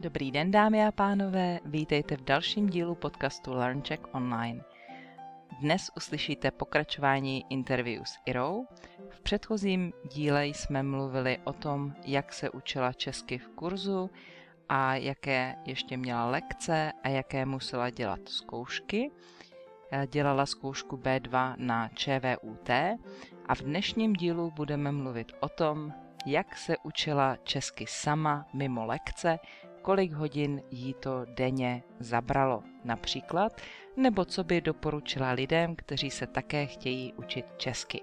Dobrý den, dámy a pánové, vítejte v dalším dílu podcastu LearnCheck Online. Dnes uslyšíte pokračování interview s Irou. V předchozím díle jsme mluvili o tom, jak se učila česky v kurzu a jaké ještě měla lekce a jaké musela dělat zkoušky. Dělala zkoušku B2 na ČVUT a v dnešním dílu budeme mluvit o tom, jak se učila česky sama mimo lekce, kolik hodin jí to denně zabralo například, nebo co by doporučila lidem, kteří se také chtějí učit česky.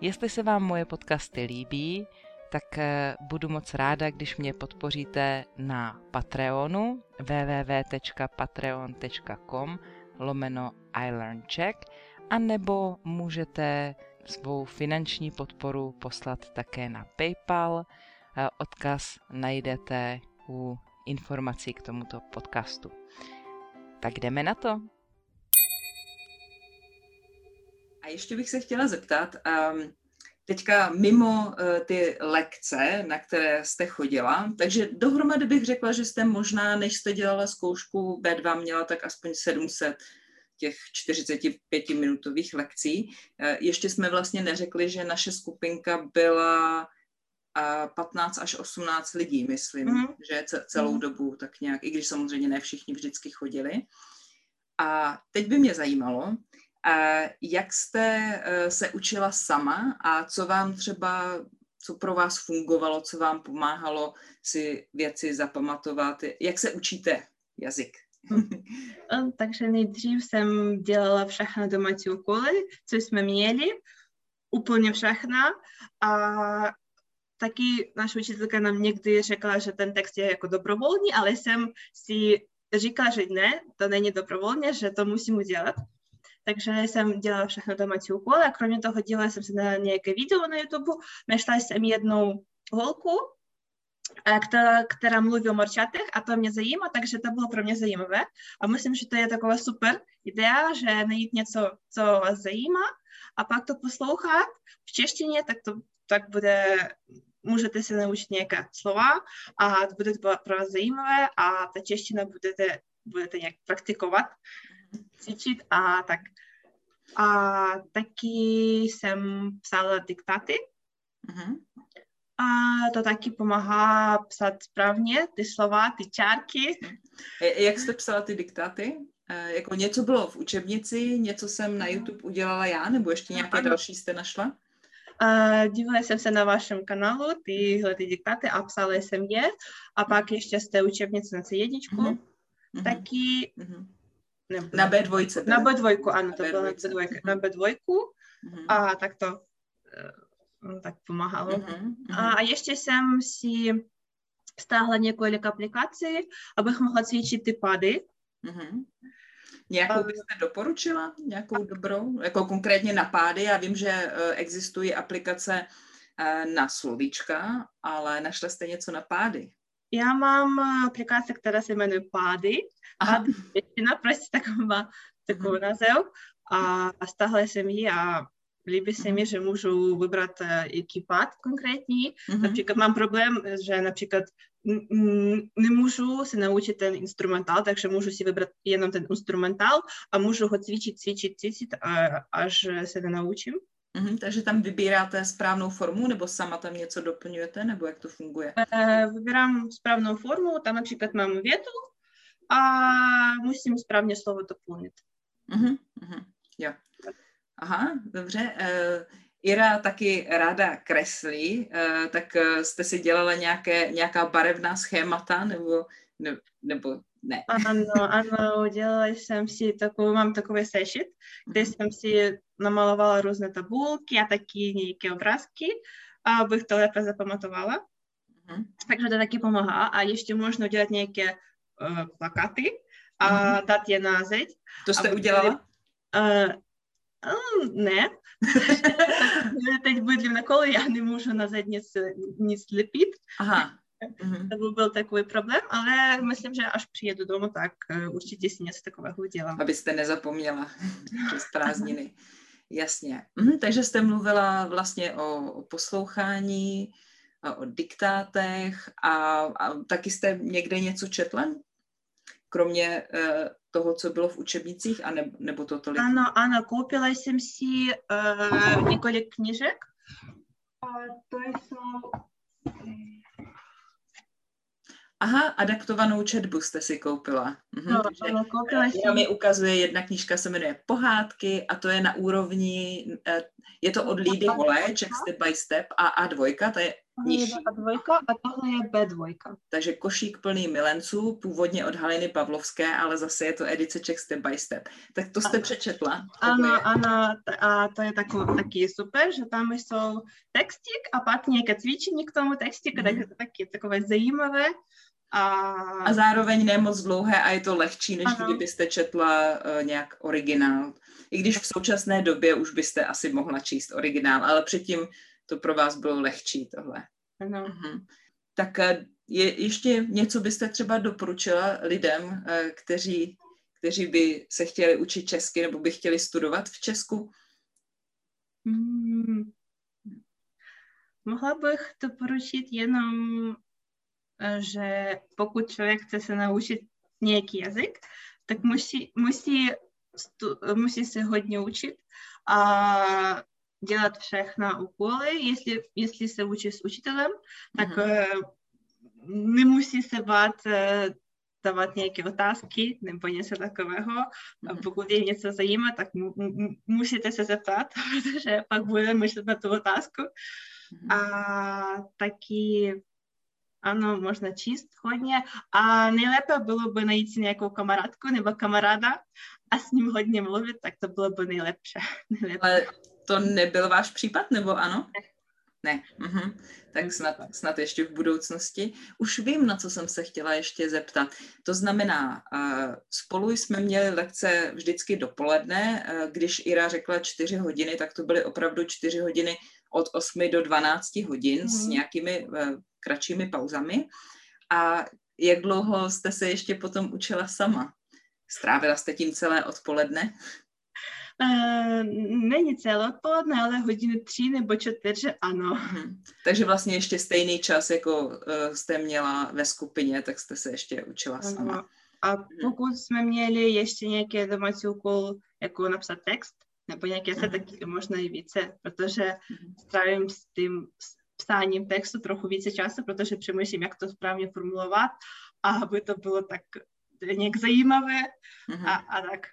Jestli se vám moje podcasty líbí, tak eh, budu moc ráda, když mě podpoříte na Patreonu www.patreon.com lomeno iLearnCheck a nebo můžete svou finanční podporu poslat také na PayPal. Eh, odkaz najdete u informací k tomuto podcastu. Tak jdeme na to. A ještě bych se chtěla zeptat, um, teďka mimo uh, ty lekce, na které jste chodila, takže dohromady bych řekla, že jste možná, než jste dělala zkoušku B2, měla tak aspoň 700 těch 45-minutových lekcí. Uh, ještě jsme vlastně neřekli, že naše skupinka byla 15 až 18 lidí, myslím, mm. že celou mm. dobu tak nějak, i když samozřejmě ne všichni vždycky chodili. A teď by mě zajímalo, jak jste e, se učila sama a co vám třeba, co pro vás fungovalo, co vám pomáhalo si věci zapamatovat, jak se učíte jazyk? Takže nejdřív jsem dělala všechny domácí úkoly, co jsme měli, úplně všechno a taky naše učitelka nám někdy řekla, že ten text je jako dobrovolný, ale jsem si říkala, že ne, to není dobrovolně, že to musím udělat. Takže jsem dělala všechno domácí úkoly a kromě toho dělala jsem se na nějaké video na YouTube, našla jsem jednu holku, která, která mluví o morčatech a to mě zajímá, takže to bylo pro mě zajímavé. A myslím, že to je taková super idea, že najít něco, co vás zajímá a pak to poslouchat v češtině, tak to tak bude můžete se naučit nějaká slova a bude to pro vás zajímavé a ta čeština budete, budete nějak praktikovat, cvičit a tak. A taky jsem psala diktáty. Uh-huh. A to taky pomáhá psát správně ty slova, ty čárky. Jak jste psala ty diktáty? E, jako něco bylo v učebnici, něco jsem na YouTube udělala já, nebo ještě nějaké ano. další jste našla? A dívala jsem se na vašem kanálu, tyhle ty diktáty a psala jsem je. A pak ještě z té učebnice na C1, mm-hmm. taky... Mm-hmm. Na B2. Byly. Na B2, ano, to bylo na B2. Na B2. Mm-hmm. A tak to no, tak pomáhalo. Mm-hmm. A ještě jsem si stáhla několik aplikací, abych mohla cvičit ty pady. Mm-hmm. Nějakou byste doporučila? Nějakou dobrou? Jako konkrétně na pády? Já vím, že e, existují aplikace e, na slovíčka, ale našla jste něco na pády? Já mám aplikaci, která se jmenuje Pády. A většina prostě taková, takovou uh-huh. název. A stáhla jsem ji a líbí se mi, že můžu vybrat jaký pád konkrétní. Uh-huh. Například mám problém, že například nemůžu se naučit ten instrumentál, takže můžu si vybrat jenom ten instrumentál a můžu ho cvičit, cvičit, cvičit, až se nenaučím. Mm-hmm, takže tam vybíráte správnou formu, nebo sama tam něco doplňujete, nebo jak to funguje? Vybírám správnou formu, tam například mám větu a musím správně slovo doplnit. Mm-hmm, mm-hmm, jo. Aha, dobře. Uh, Ira taky ráda kreslí, uh, tak uh, jste si dělala nějaké, nějaká barevná schémata, nebo, ne, nebo ne? Ano, ano, dělala jsem si takovou, mám takový sešit, kde mhm. jsem si namalovala různé tabulky a taky nějaké obrázky, abych to lépe zapamatovala. Uh-huh. Takže to taky pomáhá. A ještě možno dělat nějaké uh, plakáty a uh-huh. dát je na zeď. To jste udělala? Uh, ne. Teď bydlím na kole, já nemůžu na nic, nic lepit. Aha. Mm-hmm. To by byl takový problém, ale myslím, že až přijedu domů, tak určitě si něco takového udělám. Abyste nezapomněla přes prázdniny. Jasně. Mhm, takže jste mluvila vlastně o, o poslouchání, o diktátech a, a taky jste někde něco četla? Kromě uh, toho, co bylo v učebnicích, a ne, nebo to tolik? Ano, ano, koupila jsem si uh, několik knížek. A to jsou Aha, adaptovanou četbu jste si koupila. Mhm, no, ano, koupila jsem. mi ukazuje, jedna knížka se jmenuje Pohádky a to je na úrovni, eh, je to od Lídy Hole, Check Step by Step a A2, to je nižší. A2 a tohle je B2. Takže košík plný milenců, původně od Haliny Pavlovské, ale zase je to edice Check Step by Step. Tak to jste přečetla? Ano, ano, a to je takový, taky super, že tam jsou textík a pak nějaké cvičení k tomu textíku, mm. takže to taky takové zajímavé. A... a zároveň ne moc dlouhé a je to lehčí, než ano. kdybyste četla uh, nějak originál. I když v současné době už byste asi mohla číst originál, ale předtím to pro vás bylo lehčí tohle. Ano. Uh-huh. Tak uh, je ještě něco byste třeba doporučila lidem, uh, kteří, kteří by se chtěli učit česky nebo by chtěli studovat v Česku? Hmm. Mohla bych doporučit jenom že pokud člověk chce se naučit nějaký jazyk, tak musí, musí, stu, musí se hodně učit a dělat všechna úkoly. Jestli, jestli se učí s učitelem, tak mm-hmm. nemusí se bát dávat nějaké otázky nebo něco takového. A pokud je něco zajímá, tak musíte se zeptat, protože pak budeme myslet na tu otázku. A taky ano, можно číst hodně a nejlépe bylo by najít si nějakou kamarádku nebo kamaráda a s ním hodně mluvit, tak to bylo by nejlepší. nejlepší. To nebyl váš případ, nebo ano? Ne. Mhm. tak snad, snad ještě v budoucnosti. Už vím, na co jsem se chtěla ještě zeptat. To znamená, uh, spolu jsme měli lekce vždycky dopoledne, uh, když Ira řekla čtyři hodiny, tak to byly opravdu čtyři hodiny od 8 do 12 hodin mm. s mhm. nějakými uh, kratšími pauzami. A jak dlouho jste se ještě potom učila sama? Strávila jste tím celé odpoledne? Uh, není celé odpoledne, ale hodiny tři nebo čtyři, ano. Hmm. Takže vlastně ještě stejný čas, jako uh, jste měla ve skupině, tak jste se ještě učila ano. sama. A mhm. pokud hmm. jsme měli ještě nějaké domácí úkol, jako napsat text, nebo nějaké se, hmm. tak možná i více, protože strávím s tím psáním textu trochu více času, protože přemýšlím, jak to správně formulovat, aby to bylo tak nějak zajímavé a, a tak.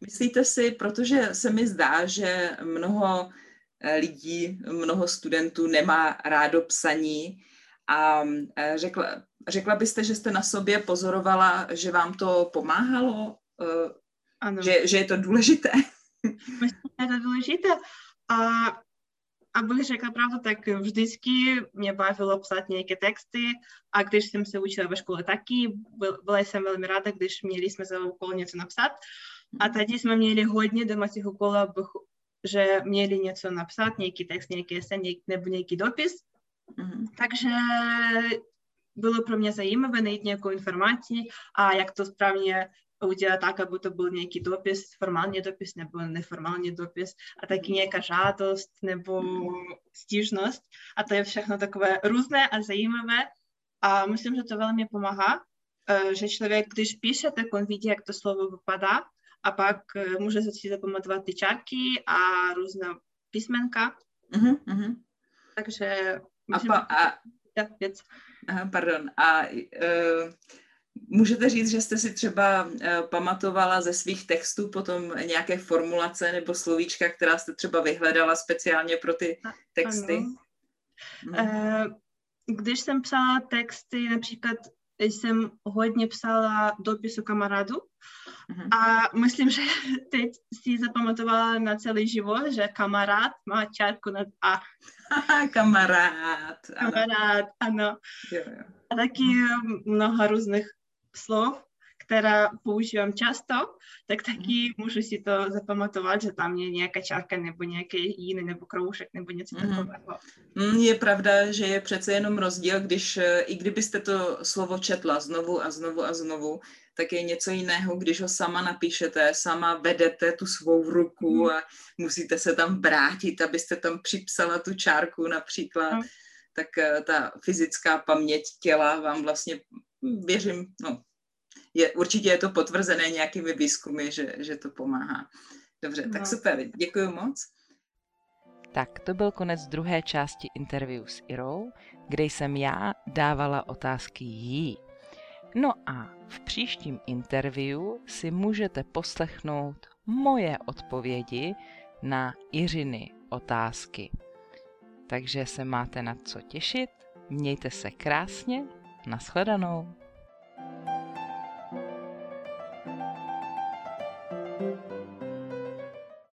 Myslíte si, protože se mi zdá, že mnoho eh, lidí, mnoho studentů nemá rádo psaní a eh, řekla, řekla byste, že jste na sobě pozorovala, že vám to pomáhalo? Eh, ano. Že, že je to důležité? Myslím, že je to důležité a abych řekla pravdu, tak vždycky mě bavilo psát nějaké texty a když jsem se učila ve škole taky, byla jsem velmi ráda, když měli jsme za úkol něco napsat. A tady jsme měli hodně domácích úkolů, že měli něco napsat, nějaký text, nějaký esej nebo nějaký dopis. Mm-hmm. Takže bylo pro mě zajímavé najít nějakou informaci a jak to správně udělat tak, aby to byl nějaký dopis, formální dopis nebo neformální dopis a taky nějaká žádost nebo stížnost a to je všechno takové různé a zajímavé a myslím, že to velmi pomáhá, že člověk, když píše, tak on vidí, jak to slovo vypadá a pak může si zapamatovat ty čárky a různé písmenka. Uh-huh, uh-huh. Takže a, pa, a... Věc. Aha, pardon. A uh, Můžete říct, že jste si třeba uh, pamatovala ze svých textů potom nějaké formulace nebo slovíčka, která jste třeba vyhledala speciálně pro ty texty? Ano. Hmm. Když jsem psala texty, například jsem hodně psala dopisu kamarádu uh-huh. a myslím, že teď si zapamatovala na celý život, že kamarád má čárku nad A. kamarád. Kamarád, ano. Jo, jo. A taky mnoho různých slov, která používám často, tak taky můžu si to zapamatovat, že tam je nějaká čárka nebo nějaký jiný nebo kroužek nebo něco mm. takového. Mm, je pravda, že je přece jenom rozdíl, když eh, i kdybyste to slovo četla znovu a znovu a znovu, tak je něco jiného, když ho sama napíšete, sama vedete tu svou ruku mm. a musíte se tam vrátit, abyste tam připsala tu čárku například. Mm tak uh, ta fyzická paměť těla vám vlastně, hm, věřím, no, je, určitě je to potvrzené nějakými výzkumy, že, že to pomáhá. Dobře, no. tak super, děkuji moc. Tak to byl konec druhé části interview s Irou, kde jsem já dávala otázky jí. No a v příštím interview si můžete poslechnout moje odpovědi na Iřiny otázky. Takže se máte na co těšit, mějte se krásně, nashledanou.